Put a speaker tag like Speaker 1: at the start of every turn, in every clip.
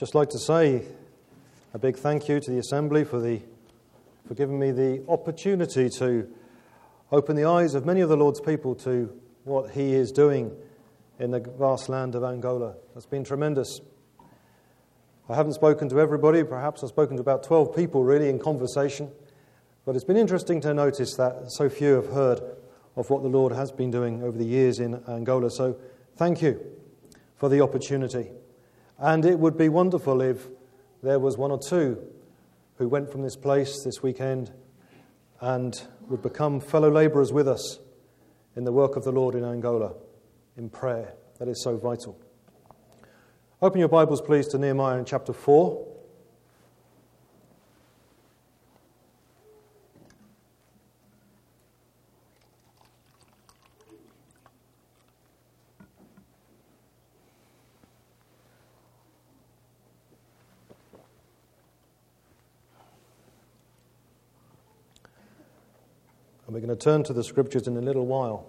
Speaker 1: just like to say a big thank you to the Assembly for, the, for giving me the opportunity to open the eyes of many of the Lord's people to what He is doing in the vast land of Angola. That's been tremendous. I haven't spoken to everybody, perhaps I've spoken to about 12 people really in conversation, but it's been interesting to notice that so few have heard of what the Lord has been doing over the years in Angola. So thank you for the opportunity. And it would be wonderful if there was one or two who went from this place this weekend and would become fellow labourers with us in the work of the Lord in Angola, in prayer. That is so vital. Open your Bibles, please, to Nehemiah in chapter 4. And we're going to turn to the scriptures in a little while.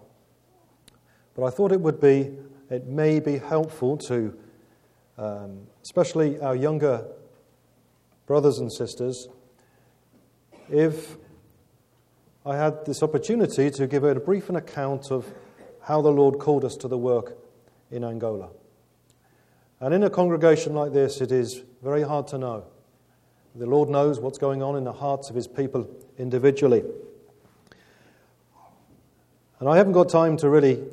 Speaker 1: But I thought it would be, it may be helpful to, um, especially our younger brothers and sisters, if I had this opportunity to give a brief an account of how the Lord called us to the work in Angola. And in a congregation like this, it is very hard to know. The Lord knows what's going on in the hearts of His people individually. And I haven't got time to really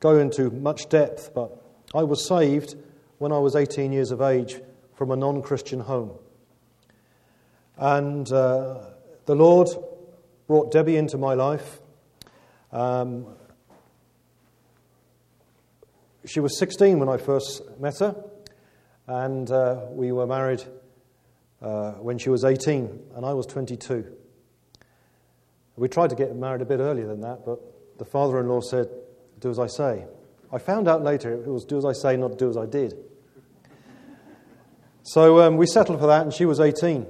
Speaker 1: go into much depth, but I was saved when I was 18 years of age from a non Christian home. And uh, the Lord brought Debbie into my life. Um, she was 16 when I first met her, and uh, we were married uh, when she was 18, and I was 22. We tried to get married a bit earlier than that, but the father in law said, Do as I say. I found out later it was do as I say, not do as I did. So um, we settled for that, and she was 18.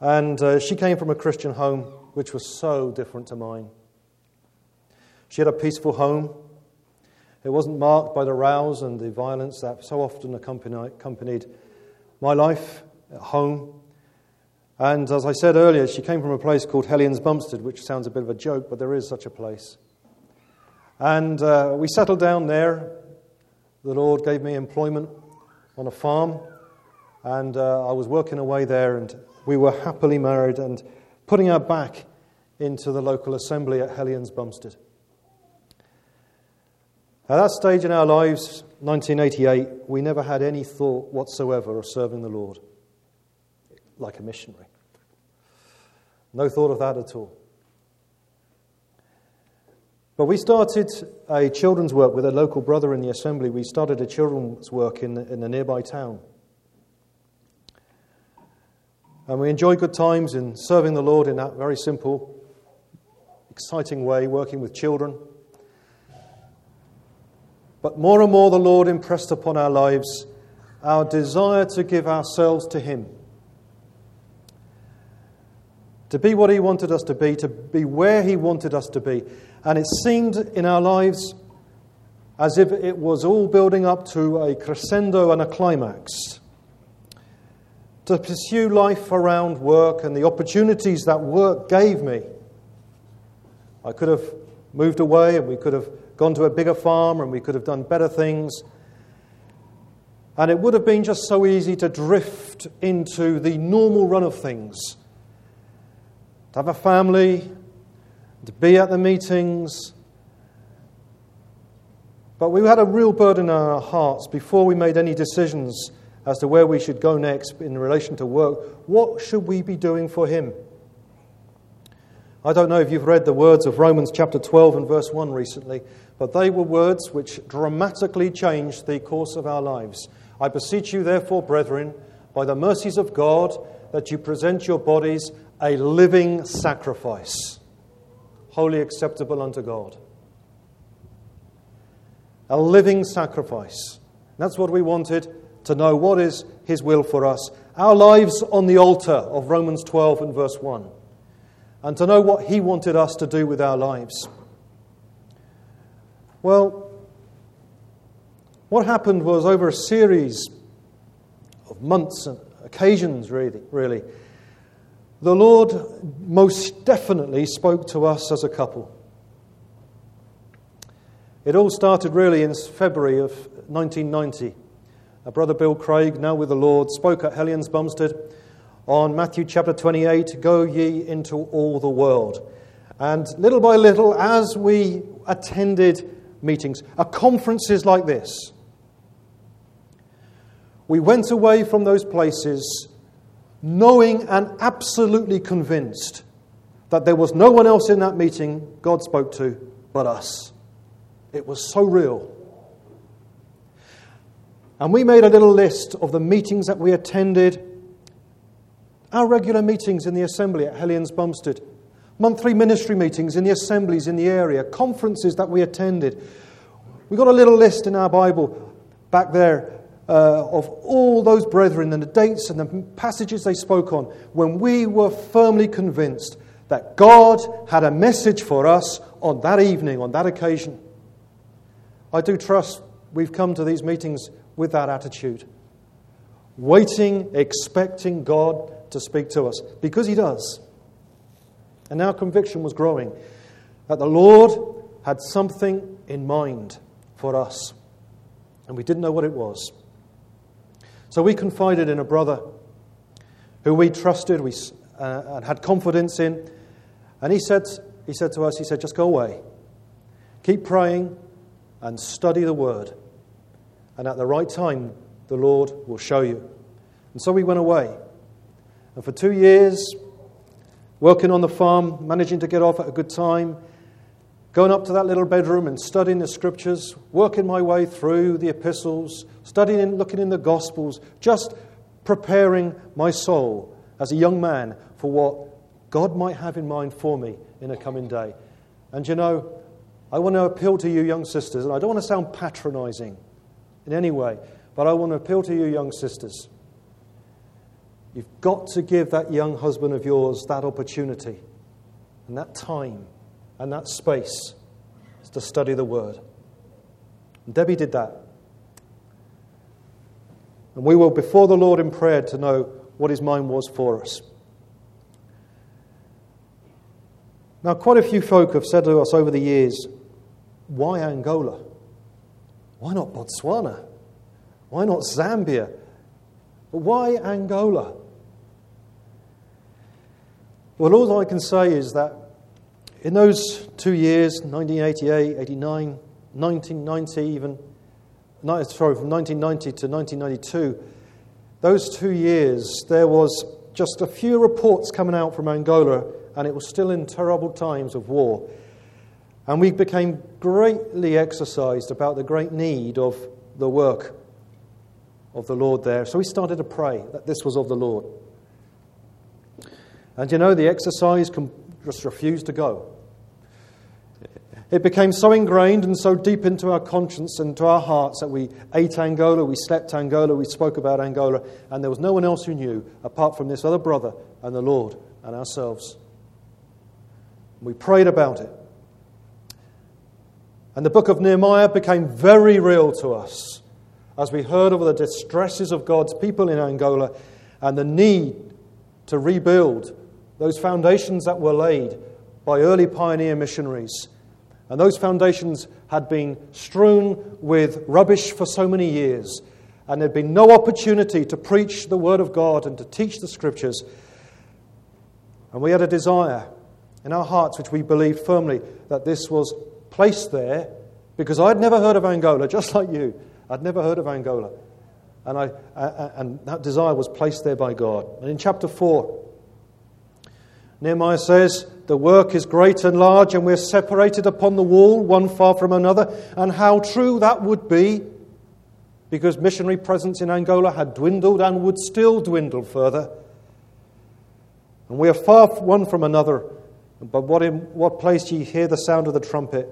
Speaker 1: And uh, she came from a Christian home which was so different to mine. She had a peaceful home. It wasn't marked by the rows and the violence that so often accompanied my life at home. And as I said earlier, she came from a place called Helions Bumpstead, which sounds a bit of a joke, but there is such a place. And uh, we settled down there. The Lord gave me employment on a farm, and uh, I was working away there, and we were happily married and putting our back into the local assembly at Helions Bumpstead. At that stage in our lives, 1988, we never had any thought whatsoever of serving the Lord like a missionary. No thought of that at all. But we started a children's work with a local brother in the assembly. We started a children's work in, in a nearby town. And we enjoyed good times in serving the Lord in that very simple, exciting way, working with children. But more and more, the Lord impressed upon our lives our desire to give ourselves to Him to be what He wanted us to be, to be where He wanted us to be. And it seemed in our lives as if it was all building up to a crescendo and a climax. To pursue life around work and the opportunities that work gave me. I could have moved away and we could have gone to a bigger farm and we could have done better things. And it would have been just so easy to drift into the normal run of things to have a family, to be at the meetings. But we had a real burden in our hearts before we made any decisions as to where we should go next in relation to work. What should we be doing for Him? I don't know if you've read the words of Romans chapter 12 and verse 1 recently, but they were words which dramatically changed the course of our lives. I beseech you, therefore, brethren, by the mercies of God, that you present your bodies a living sacrifice, wholly acceptable unto God. A living sacrifice. That's what we wanted to know what is His will for us. Our lives on the altar of Romans 12 and verse 1. And to know what He wanted us to do with our lives. Well, What happened was over a series of months and occasions, really, really, the Lord most definitely spoke to us as a couple. It all started really in February of 1990. Our brother Bill Craig, now with the Lord, spoke at Helions Bumpstead on Matthew chapter 28 Go ye into all the world. And little by little, as we attended meetings, conferences like this, we went away from those places knowing and absolutely convinced that there was no one else in that meeting God spoke to but us. It was so real. And we made a little list of the meetings that we attended, our regular meetings in the assembly at Helions Bumpstead, monthly ministry meetings in the assemblies in the area, conferences that we attended. We got a little list in our Bible back there uh, of all those brethren and the dates and the passages they spoke on when we were firmly convinced that God had a message for us on that evening, on that occasion. I do trust we've come to these meetings with that attitude. Waiting, expecting God to speak to us, because He does. And our conviction was growing that the Lord had something in mind for us, and we didn't know what it was. So we confided in a brother who we trusted we, uh, and had confidence in, and he said, he said to us, he said, just go away. Keep praying and study the word. And at the right time, the Lord will show you. And so we went away. And for two years, working on the farm, managing to get off at a good time, going up to that little bedroom and studying the scriptures, working my way through the epistles, studying and looking in the gospels, just preparing my soul as a young man for what God might have in mind for me in a coming day. And you know, I want to appeal to you, young sisters, and I don't want to sound patronizing in any way, but I want to appeal to you, young sisters. You've got to give that young husband of yours that opportunity and that time and that space is to study the Word. And Debbie did that. And we were before the Lord in prayer to know what His mind was for us. Now, quite a few folk have said to us over the years, why Angola? Why not Botswana? Why not Zambia? Why Angola? Well, all I can say is that in those two years, 1988, 89, 1990, even, sorry, from 1990 to 1992, those two years, there was just a few reports coming out from Angola, and it was still in terrible times of war. And we became greatly exercised about the great need of the work of the Lord there. So we started to pray that this was of the Lord. And you know, the exercise just refused to go. It became so ingrained and so deep into our conscience and to our hearts that we ate Angola, we slept Angola, we spoke about Angola, and there was no one else who knew apart from this other brother and the Lord and ourselves. We prayed about it. And the book of Nehemiah became very real to us as we heard of the distresses of God's people in Angola and the need to rebuild those foundations that were laid by early pioneer missionaries. And those foundations had been strewn with rubbish for so many years, and there'd been no opportunity to preach the Word of God and to teach the Scriptures. And we had a desire in our hearts, which we believed firmly, that this was placed there because I'd never heard of Angola, just like you. I'd never heard of Angola. And, I, uh, uh, and that desire was placed there by God. And in chapter 4, Nehemiah says, The work is great and large, and we're separated upon the wall, one far from another. And how true that would be, because missionary presence in Angola had dwindled and would still dwindle further. And we are far one from another. But what, in what place ye hear the sound of the trumpet,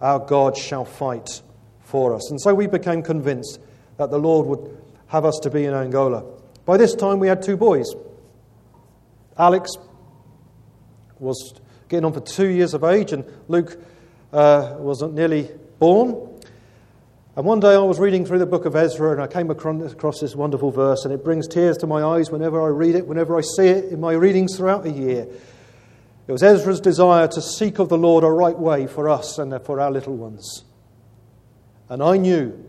Speaker 1: our God shall fight for us. And so we became convinced that the Lord would have us to be in Angola. By this time, we had two boys. Alex was getting on for two years of age, and Luke uh, was nearly born. And one day I was reading through the book of Ezra and I came across this wonderful verse, and it brings tears to my eyes whenever I read it, whenever I see it in my readings throughout the year. It was Ezra's desire to seek of the Lord a right way for us and for our little ones. And I knew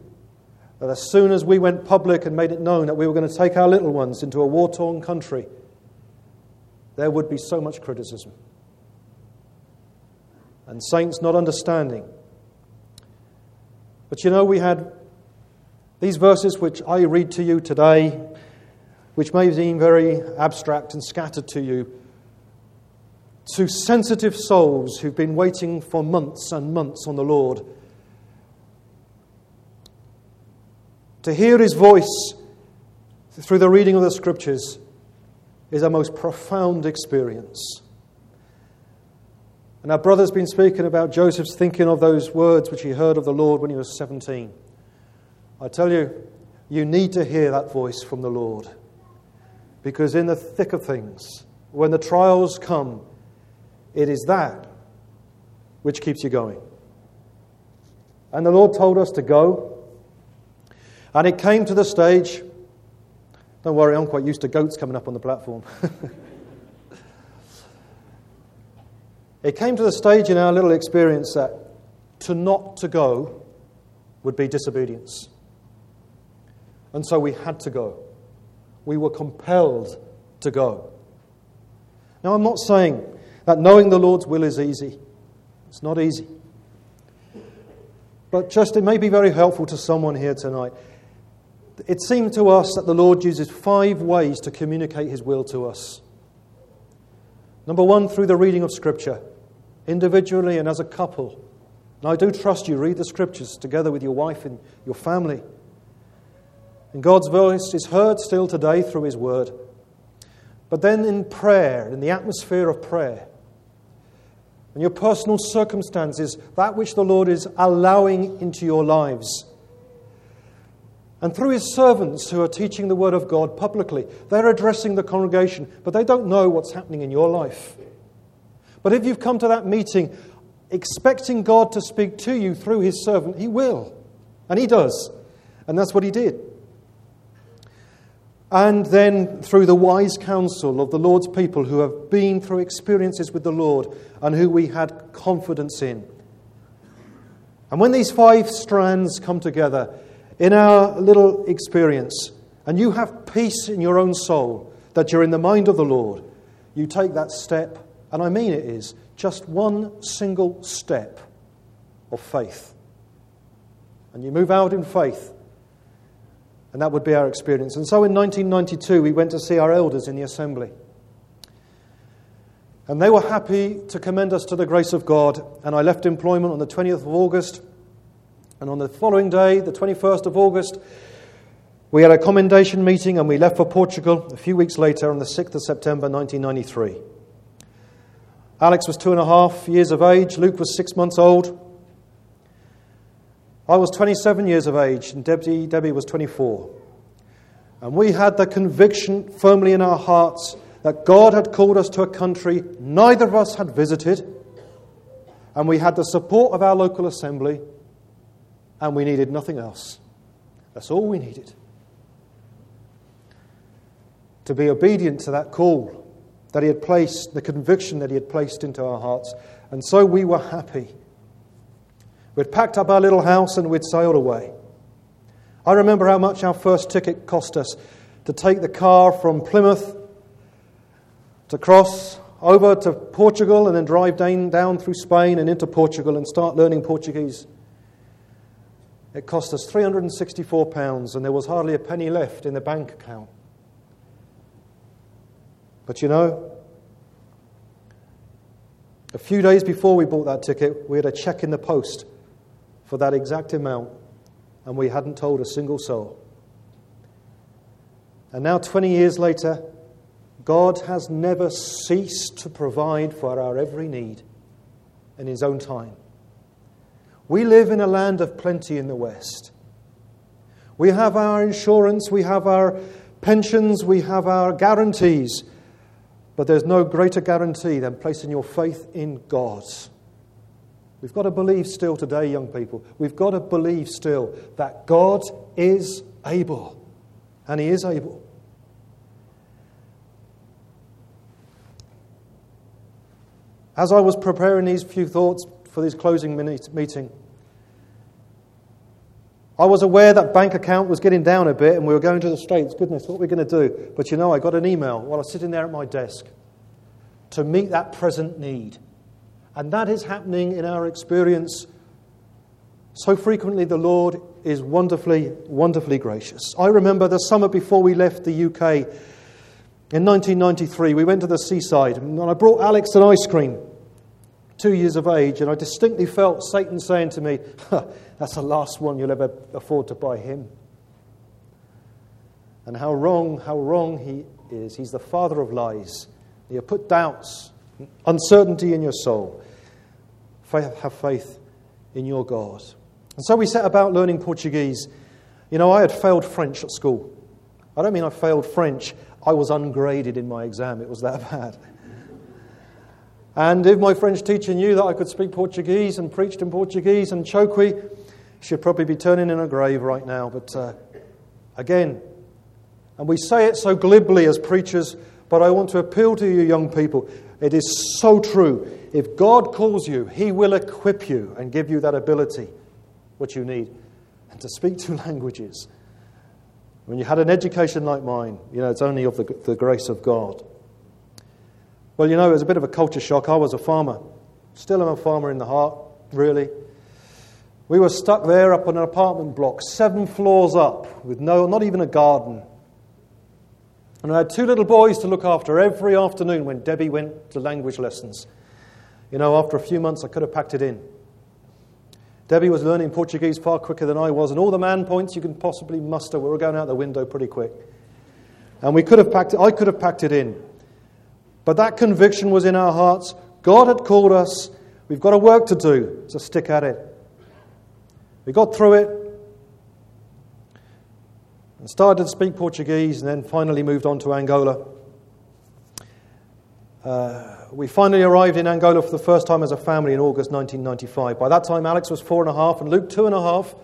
Speaker 1: that as soon as we went public and made it known that we were going to take our little ones into a war torn country, there would be so much criticism. And saints not understanding but you know, we had these verses which I read to you today, which may seem very abstract and scattered to you, to sensitive souls who've been waiting for months and months on the Lord. To hear his voice through the reading of the scriptures is a most profound experience. And our brother's been speaking about Joseph's thinking of those words which he heard of the Lord when he was 17. I tell you, you need to hear that voice from the Lord. Because in the thick of things, when the trials come, it is that which keeps you going. And the Lord told us to go. And it came to the stage. Don't worry, I'm quite used to goats coming up on the platform. It came to the stage in our little experience that to not to go would be disobedience. And so we had to go. We were compelled to go. Now, I'm not saying that knowing the Lord's will is easy, it's not easy. But just it may be very helpful to someone here tonight. It seemed to us that the Lord uses five ways to communicate his will to us. Number one, through the reading of Scripture individually and as a couple. And I do trust you read the scriptures together with your wife and your family. And God's voice is heard still today through His Word. But then in prayer, in the atmosphere of prayer, and your personal circumstances, that which the Lord is allowing into your lives. And through his servants who are teaching the Word of God publicly, they're addressing the congregation, but they don't know what's happening in your life. But if you've come to that meeting expecting God to speak to you through his servant, he will. And he does. And that's what he did. And then through the wise counsel of the Lord's people who have been through experiences with the Lord and who we had confidence in. And when these five strands come together in our little experience, and you have peace in your own soul that you're in the mind of the Lord, you take that step and I mean it is, just one single step of faith. And you move out in faith. And that would be our experience. And so in 1992, we went to see our elders in the assembly. And they were happy to commend us to the grace of God. And I left employment on the 20th of August. And on the following day, the 21st of August, we had a commendation meeting and we left for Portugal a few weeks later on the 6th of September 1993. Alex was two and a half years of age. Luke was six months old. I was 27 years of age, and Debbie, Debbie was 24. And we had the conviction firmly in our hearts that God had called us to a country neither of us had visited, and we had the support of our local assembly, and we needed nothing else. That's all we needed. To be obedient to that call that He had placed, the conviction that He had placed into our hearts. And so we were happy. We'd packed up our little house and we'd sailed away. I remember how much our first ticket cost us to take the car from Plymouth to cross over to Portugal and then drive down, through Spain and into Portugal and start learning Portuguese. It cost us £364 and there was hardly a penny left in the bank account. But you know, a few days before we bought that ticket, we had a check in the post for that exact amount, and we hadn't told a single soul. And now, 20 years later, God has never ceased to provide for our every need in His own time. We live in a land of plenty in the West. We have our insurance, we have our pensions, we have our guarantees. But there's no greater guarantee than placing your faith in God. We've got to believe still today, young people. We've got to believe still that God is able. And He is able. As I was preparing these few thoughts for this closing meeting, I was aware that bank account was getting down a bit and we were going to the States. Goodness, what are we going to do? But you know, I got an email while I was sitting there at my desk to meet that present need. And that is happening in our experience. So frequently, the Lord is wonderfully, wonderfully gracious. I remember the summer before we left the UK in 1993, we went to the seaside and I brought Alex an ice cream, two years of age, and I distinctly felt Satan saying to me, That's the last one you'll ever afford to buy him. And how wrong, how wrong he is. He's the father of lies. You put doubts, uncertainty in your soul. Have faith in your God. And so we set about learning Portuguese. You know, I had failed French at school. I don't mean I failed French, I was ungraded in my exam. It was that bad. And if my French teacher knew that I could speak Portuguese and preached in Portuguese and Chokwe, she'd probably be turning in her grave right now. But uh, again, and we say it so glibly as preachers, but I want to appeal to you, young people. It is so true. If God calls you, He will equip you and give you that ability, what you need, and to speak two languages. When you had an education like mine, you know, it's only of the, the grace of God. Well, you know, it was a bit of a culture shock. I was a farmer. Still am a farmer in the heart, really. We were stuck there up on an apartment block, seven floors up, with no, not even a garden. And I had two little boys to look after every afternoon when Debbie went to language lessons. You know, after a few months, I could have packed it in. Debbie was learning Portuguese far quicker than I was, and all the man points you can possibly muster we were going out the window pretty quick. And we could have packed it, I could have packed it in. But that conviction was in our hearts. God had called us. We've got a work to do, so stick at it. We got through it, and started to speak Portuguese and then finally moved on to Angola. Uh, we finally arrived in Angola for the first time as a family in August 1995. By that time, Alex was four and a half and Luke two and a half,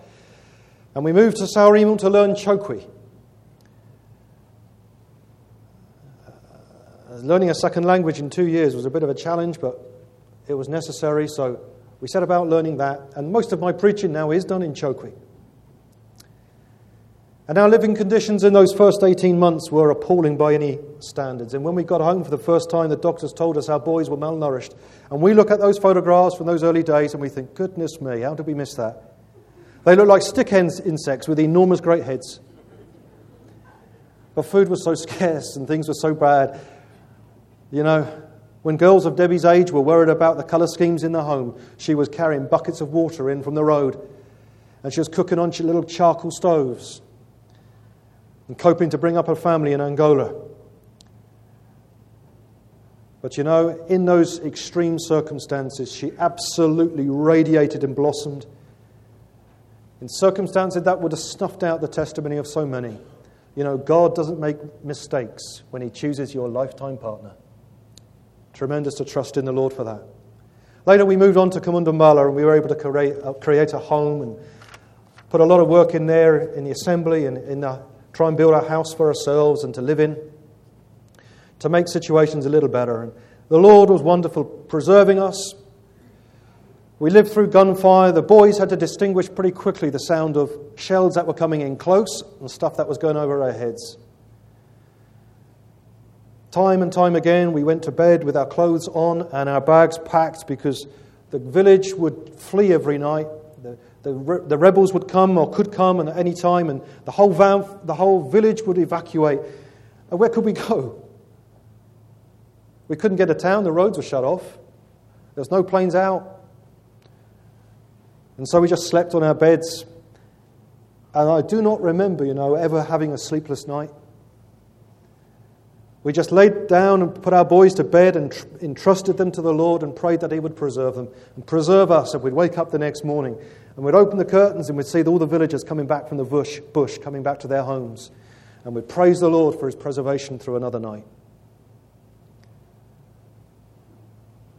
Speaker 1: and we moved to Saurimo to learn Chokwe. Uh, learning a second language in two years was a bit of a challenge, but it was necessary, so we set about learning that, and most of my preaching now is done in Chokwe. And our living conditions in those first 18 months were appalling by any standards. And when we got home for the first time, the doctors told us our boys were malnourished. And we look at those photographs from those early days and we think, goodness me, how did we miss that? They look like stick insects with enormous great heads. But food was so scarce and things were so bad. You know, when girls of Debbie's age were worried about the colour schemes in the home, she was carrying buckets of water in from the road. And she was cooking on little charcoal stoves and coping to bring up her family in Angola. But you know, in those extreme circumstances, she absolutely radiated and blossomed. In circumstances that would have snuffed out the testimony of so many. You know, God doesn't make mistakes when He chooses your lifetime partner. Tremendous to trust in the Lord for that. Later, we moved on to Kamundambala and we were able to create, uh, create a home and put a lot of work in there in the assembly and in the try and build a house for ourselves and to live in, to make situations a little better. And the Lord was wonderful, preserving us. We lived through gunfire. The boys had to distinguish pretty quickly the sound of shells that were coming in close and stuff that was going over our heads. Time and time again, we went to bed with our clothes on and our bags packed because the village would flee every night the, the rebels would come or could come at any time, and the whole, van, the whole village would evacuate. And where could we go? We couldn't get to town, the roads were shut off. There was no planes out. And so we just slept on our beds. And I do not remember, you know, ever having a sleepless night. We just laid down and put our boys to bed and tr- entrusted them to the Lord and prayed that He would preserve them and preserve us. And we'd wake up the next morning and we'd open the curtains and we'd see all the villagers coming back from the bush, bush coming back to their homes. And we'd praise the Lord for His preservation through another night.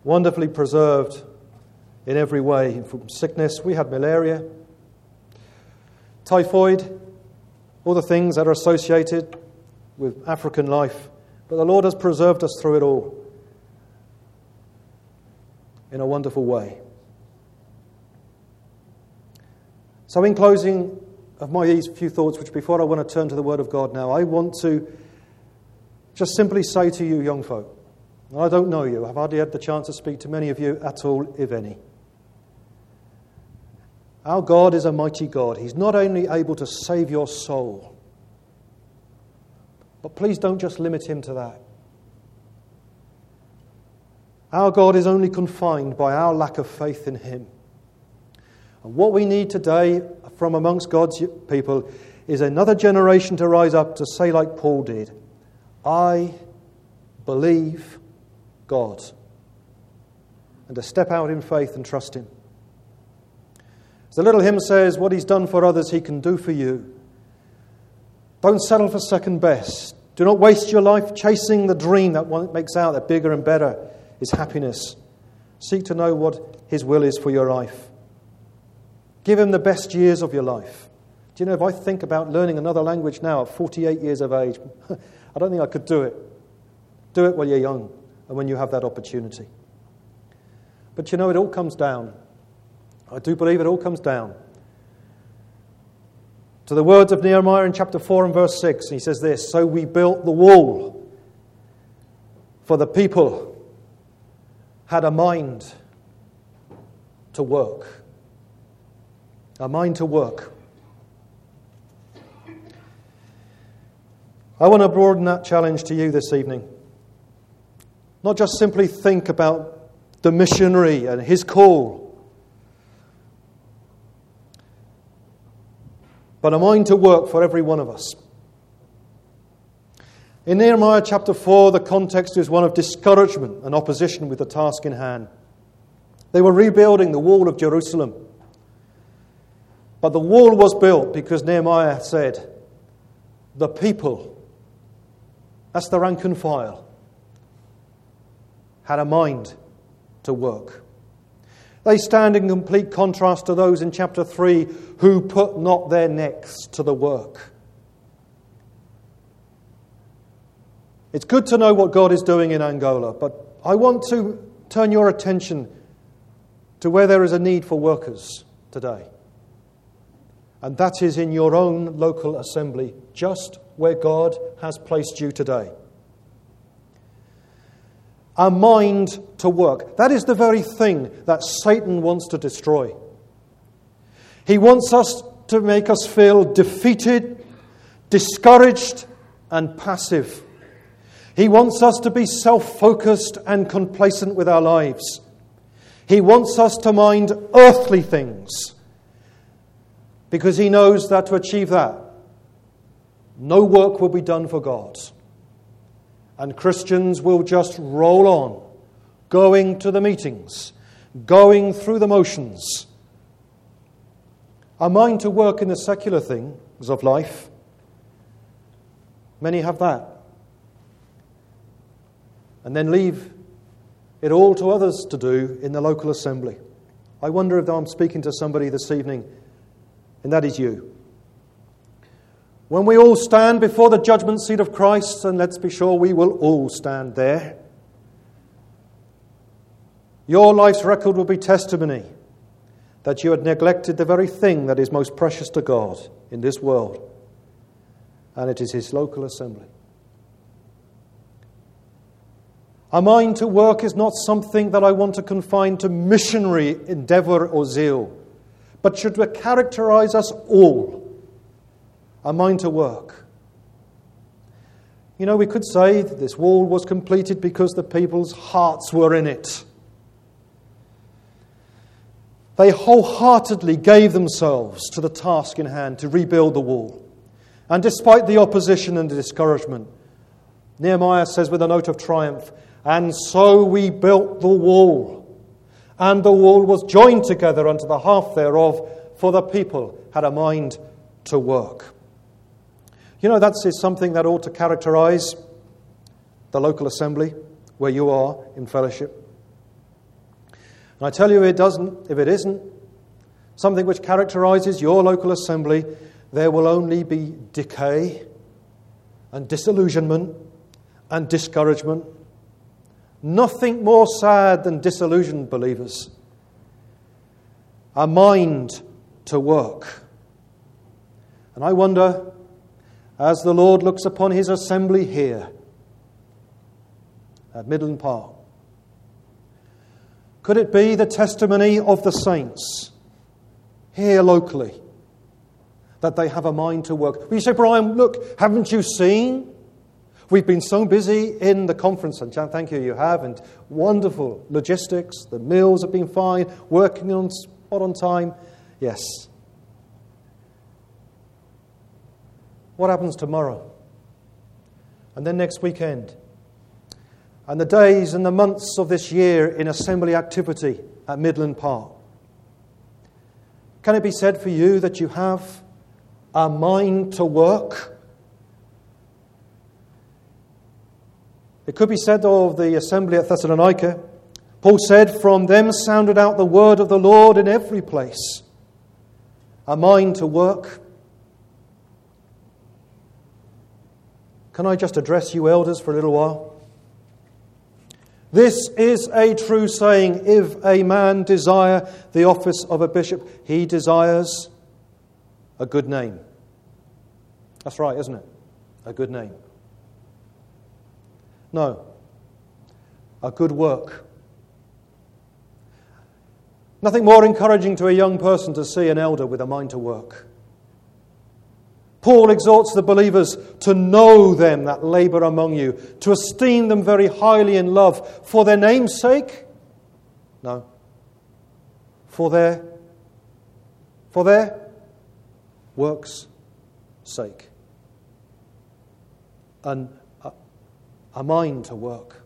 Speaker 1: Wonderfully preserved in every way from sickness. We had malaria, typhoid, all the things that are associated with African life. But the Lord has preserved us through it all in a wonderful way. So, in closing of my these few thoughts, which before I want to turn to the Word of God now, I want to just simply say to you, young folk, I don't know you, I've hardly had the chance to speak to many of you at all, if any. Our God is a mighty God. He's not only able to save your soul, but please don't just limit him to that. Our God is only confined by our lack of faith in him. And what we need today from amongst God's people is another generation to rise up to say, like Paul did, I believe God. And to step out in faith and trust Him. As the little hymn says, What He's done for others, He can do for you. Don't settle for second best. Do not waste your life chasing the dream that makes out that bigger and better is happiness. Seek to know what His will is for your life. Give Him the best years of your life. Do you know, if I think about learning another language now at 48 years of age, I don't think I could do it. Do it while you're young and when you have that opportunity. But you know, it all comes down. I do believe it all comes down to the words of Nehemiah in chapter 4 and verse 6. He says this So we built the wall, for the people had a mind to work. A mind to work. I want to broaden that challenge to you this evening. Not just simply think about the missionary and his call, but a mind to work for every one of us. In Nehemiah chapter 4, the context is one of discouragement and opposition with the task in hand. They were rebuilding the wall of Jerusalem. But the wall was built because Nehemiah said, The people that's the rank and file. Had a mind to work. They stand in complete contrast to those in chapter 3 who put not their necks to the work. It's good to know what God is doing in Angola, but I want to turn your attention to where there is a need for workers today. And that is in your own local assembly, just where God has placed you today. A mind to work. That is the very thing that Satan wants to destroy. He wants us to make us feel defeated, discouraged, and passive. He wants us to be self focused and complacent with our lives. He wants us to mind earthly things because he knows that to achieve that, no work will be done for God. And Christians will just roll on, going to the meetings, going through the motions. A mind to work in the secular things of life. Many have that. And then leave it all to others to do in the local assembly. I wonder if I'm speaking to somebody this evening, and that is you. When we all stand before the judgment seat of Christ, and let's be sure we will all stand there, your life's record will be testimony that you had neglected the very thing that is most precious to God in this world, and it is His local assembly. A mind to work is not something that I want to confine to missionary endeavor or zeal, but should characterize us all a mind to work. You know, we could say that this wall was completed because the people's hearts were in it. They wholeheartedly gave themselves to the task in hand to rebuild the wall. And despite the opposition and the discouragement, Nehemiah says with a note of triumph, And so we built the wall, and the wall was joined together unto the half thereof, for the people had a mind to work. You know, that is something that ought to characterize the local assembly where you are in fellowship. And I tell you, it doesn't, if it isn't something which characterizes your local assembly, there will only be decay and disillusionment and discouragement. Nothing more sad than disillusioned believers. A mind to work. And I wonder, as the Lord looks upon his assembly here at Midland Park, could it be the testimony of the saints here locally that they have a mind to work? You say, Brian, look, haven't you seen? We've been so busy in the conference, and thank you, you have, and wonderful logistics. The meals have been fine, working on spot on time. Yes. What happens tomorrow? And then next weekend? and the days and the months of this year in assembly activity at Midland Park. Can it be said for you that you have a mind to work? It could be said of the assembly at Thessalonica. Paul said, From them sounded out the word of the Lord in every place. A mind to work. Can I just address you, elders, for a little while? This is a true saying. If a man desire the office of a bishop, he desires a good name. That's right, isn't it? A good name. No, a good work. Nothing more encouraging to a young person to see an elder with a mind to work. Paul exhorts the believers to know them that labor among you, to esteem them very highly in love for their name's sake. No. For their for their works sake. And a, a mind to work.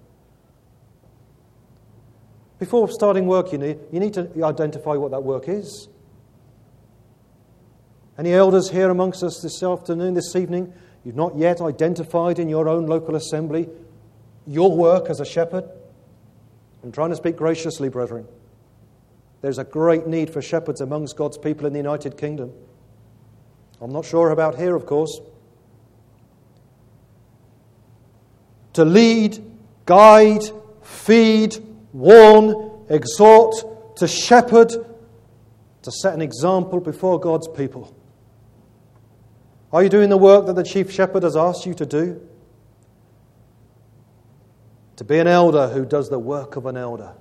Speaker 1: Before starting work, you need, you need to identify what that work is. Any elders here amongst us this afternoon, this evening, you've not yet identified in your own local assembly your work as a shepherd? I'm trying to speak graciously, brethren. There's a great need for shepherds amongst God's people in the United Kingdom. I'm not sure about here, of course. To lead, guide, feed, warn, exhort, to shepherd, to set an example before God's people. Are you doing the work that the chief shepherd has asked you to do? To be an elder who does the work of an elder.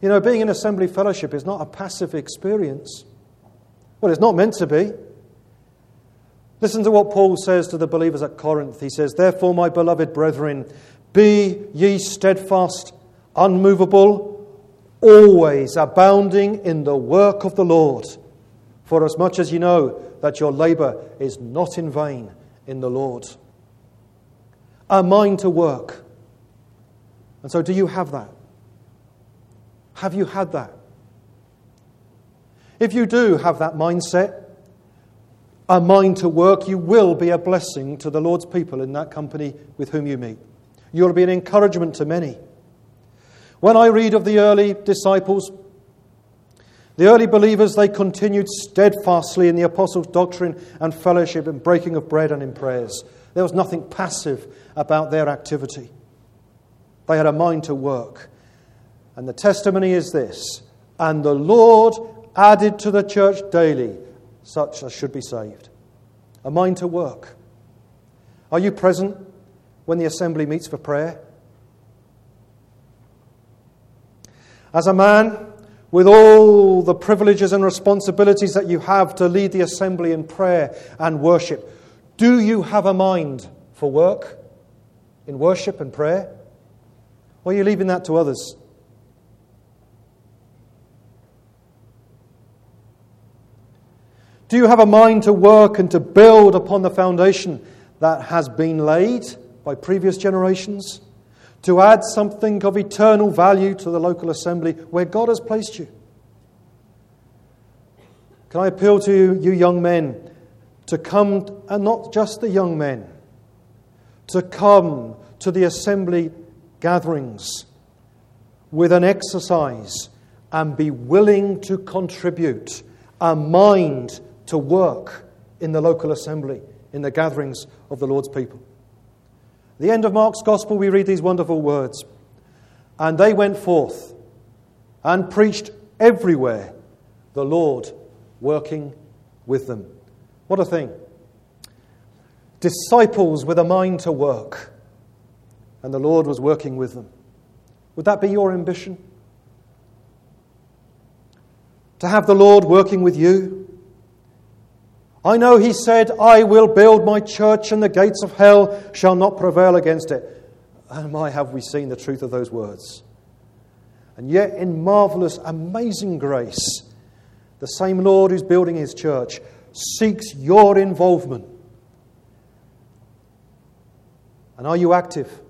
Speaker 1: You know, being in assembly fellowship is not a passive experience. Well, it's not meant to be. Listen to what Paul says to the believers at Corinth. He says, Therefore, my beloved brethren, be ye steadfast, unmovable, always abounding in the work of the Lord. For as much as you know that your labor is not in vain in the Lord. A mind to work. And so, do you have that? Have you had that? If you do have that mindset, a mind to work, you will be a blessing to the Lord's people in that company with whom you meet. You'll be an encouragement to many. When I read of the early disciples, the early believers, they continued steadfastly in the apostles' doctrine and fellowship and breaking of bread and in prayers. There was nothing passive about their activity. They had a mind to work. And the testimony is this And the Lord added to the church daily such as should be saved. A mind to work. Are you present when the assembly meets for prayer? As a man, with all the privileges and responsibilities that you have to lead the assembly in prayer and worship, do you have a mind for work in worship and prayer? Or are you leaving that to others? Do you have a mind to work and to build upon the foundation that has been laid by previous generations? To add something of eternal value to the local assembly where God has placed you. Can I appeal to you, you young men, to come, and not just the young men, to come to the assembly gatherings with an exercise and be willing to contribute, a mind to work in the local assembly, in the gatherings of the Lord's people. The end of Mark's Gospel, we read these wonderful words. And they went forth and preached everywhere, the Lord working with them. What a thing! Disciples with a mind to work, and the Lord was working with them. Would that be your ambition? To have the Lord working with you? I know he said, I will build my church and the gates of hell shall not prevail against it. And my, have we seen the truth of those words. And yet, in marvelous, amazing grace, the same Lord who's building his church seeks your involvement. And are you active?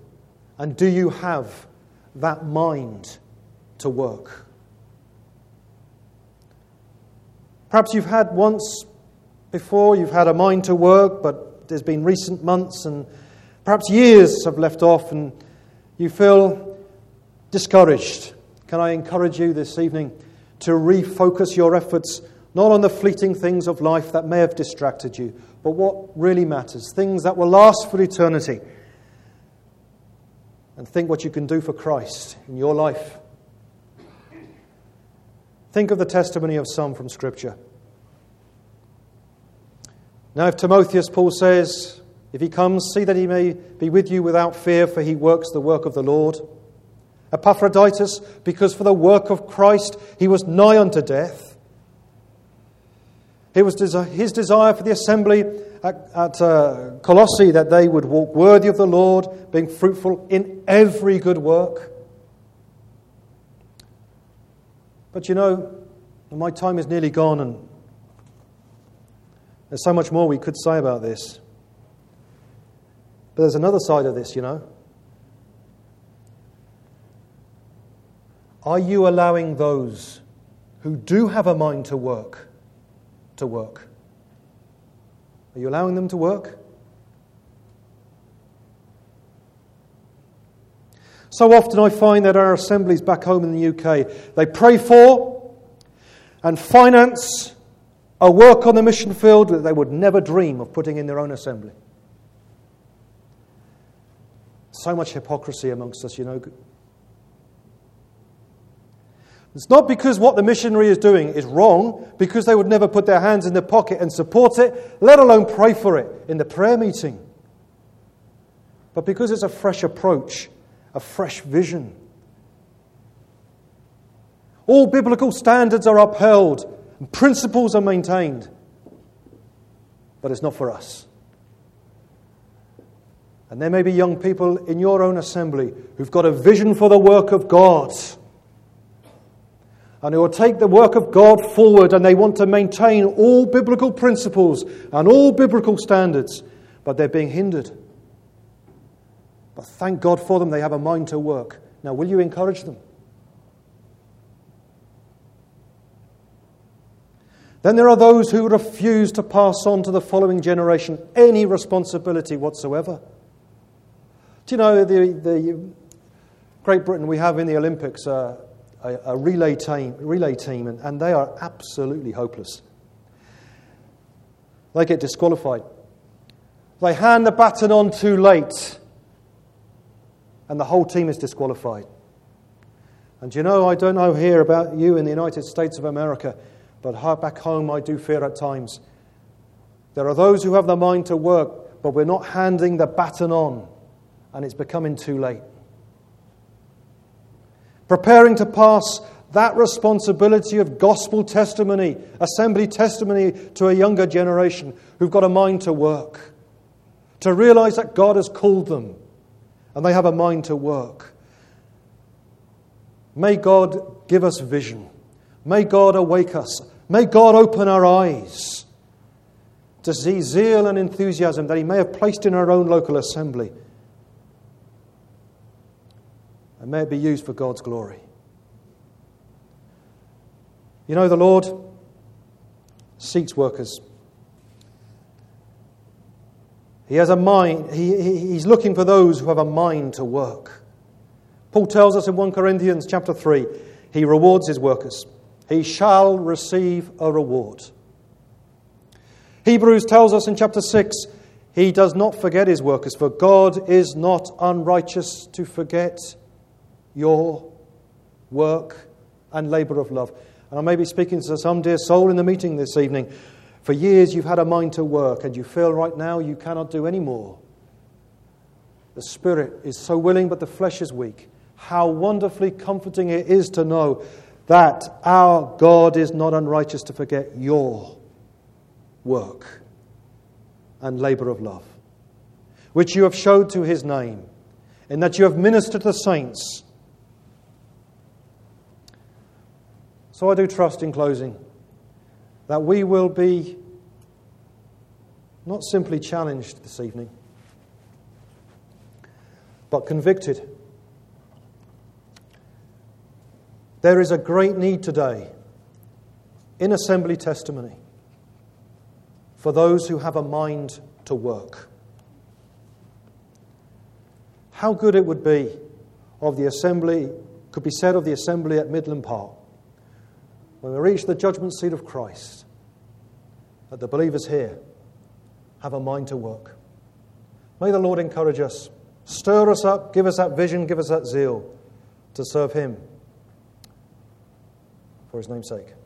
Speaker 1: And do you have that mind to work? Perhaps you've had once before, you've had a mind to work, but there's been recent months and perhaps years have left off, and you feel discouraged. Can I encourage you this evening to refocus your efforts not on the fleeting things of life that may have distracted you, but what really matters, things that will last for eternity? And think what you can do for Christ in your life. Think of the testimony of some from Scripture. Now, if Timotheus, Paul says, if he comes, see that he may be with you without fear, for he works the work of the Lord. Epaphroditus, because for the work of Christ he was nigh unto death. It was his desire for the assembly at, at uh, Colossae that they would walk worthy of the Lord, being fruitful in every good work. But you know, my time is nearly gone, and there's so much more we could say about this. But there's another side of this, you know. Are you allowing those who do have a mind to work to work? Are you allowing them to work? So often I find that our assemblies back home in the UK, they pray for and finance a work on the mission field that they would never dream of putting in their own assembly. So much hypocrisy amongst us, you know. It's not because what the missionary is doing is wrong, because they would never put their hands in their pocket and support it, let alone pray for it in the prayer meeting. But because it's a fresh approach, a fresh vision. All biblical standards are upheld Principles are maintained, but it's not for us. And there may be young people in your own assembly who've got a vision for the work of God. And who will take the work of God forward and they want to maintain all biblical principles and all biblical standards, but they're being hindered. But thank God for them, they have a mind to work. Now, will you encourage them? Then there are those who refuse to pass on to the following generation any responsibility whatsoever. Do you know the, the Great Britain, we have in the Olympics uh, a, a, relay team, relay team and, and they are absolutely hopeless. They get disqualified. They hand the baton on too late, and the whole team is disqualified. And you know, I don't know here about you in the United States of America. But back home, I do fear at times. There are those who have the mind to work, but we're not handing the baton on, and it's becoming too late. Preparing to pass that responsibility of gospel testimony, assembly testimony to a younger generation who've got a mind to work, to realize that God has called them and they have a mind to work. May God give us vision. May God awake us May God open our eyes to see zeal and enthusiasm that He may have placed in our own local assembly. And may it be used for God's glory. You know, the Lord seeks workers. He has a mind, he, he's looking for those who have a mind to work. Paul tells us in 1 Corinthians chapter 3 he rewards his workers. He shall receive a reward. Hebrews tells us in chapter 6 he does not forget his workers, for God is not unrighteous to forget your work and labour of love. And I may be speaking to some dear soul in the meeting this evening. For years you've had a mind to work, and you feel right now you cannot do any more. The spirit is so willing, but the flesh is weak. How wonderfully comforting it is to know that our God is not unrighteous to forget your work and labour of love, which you have showed to his name, in that you have ministered to the saints So I do trust in closing that we will be not simply challenged this evening, but convicted. There is a great need today in assembly testimony for those who have a mind to work. How good it would be of the assembly, could be said of the assembly at Midland Park, when we reach the judgment seat of Christ, that the believers here have a mind to work. May the Lord encourage us, stir us up, give us that vision, give us that zeal to serve Him for His name's sake.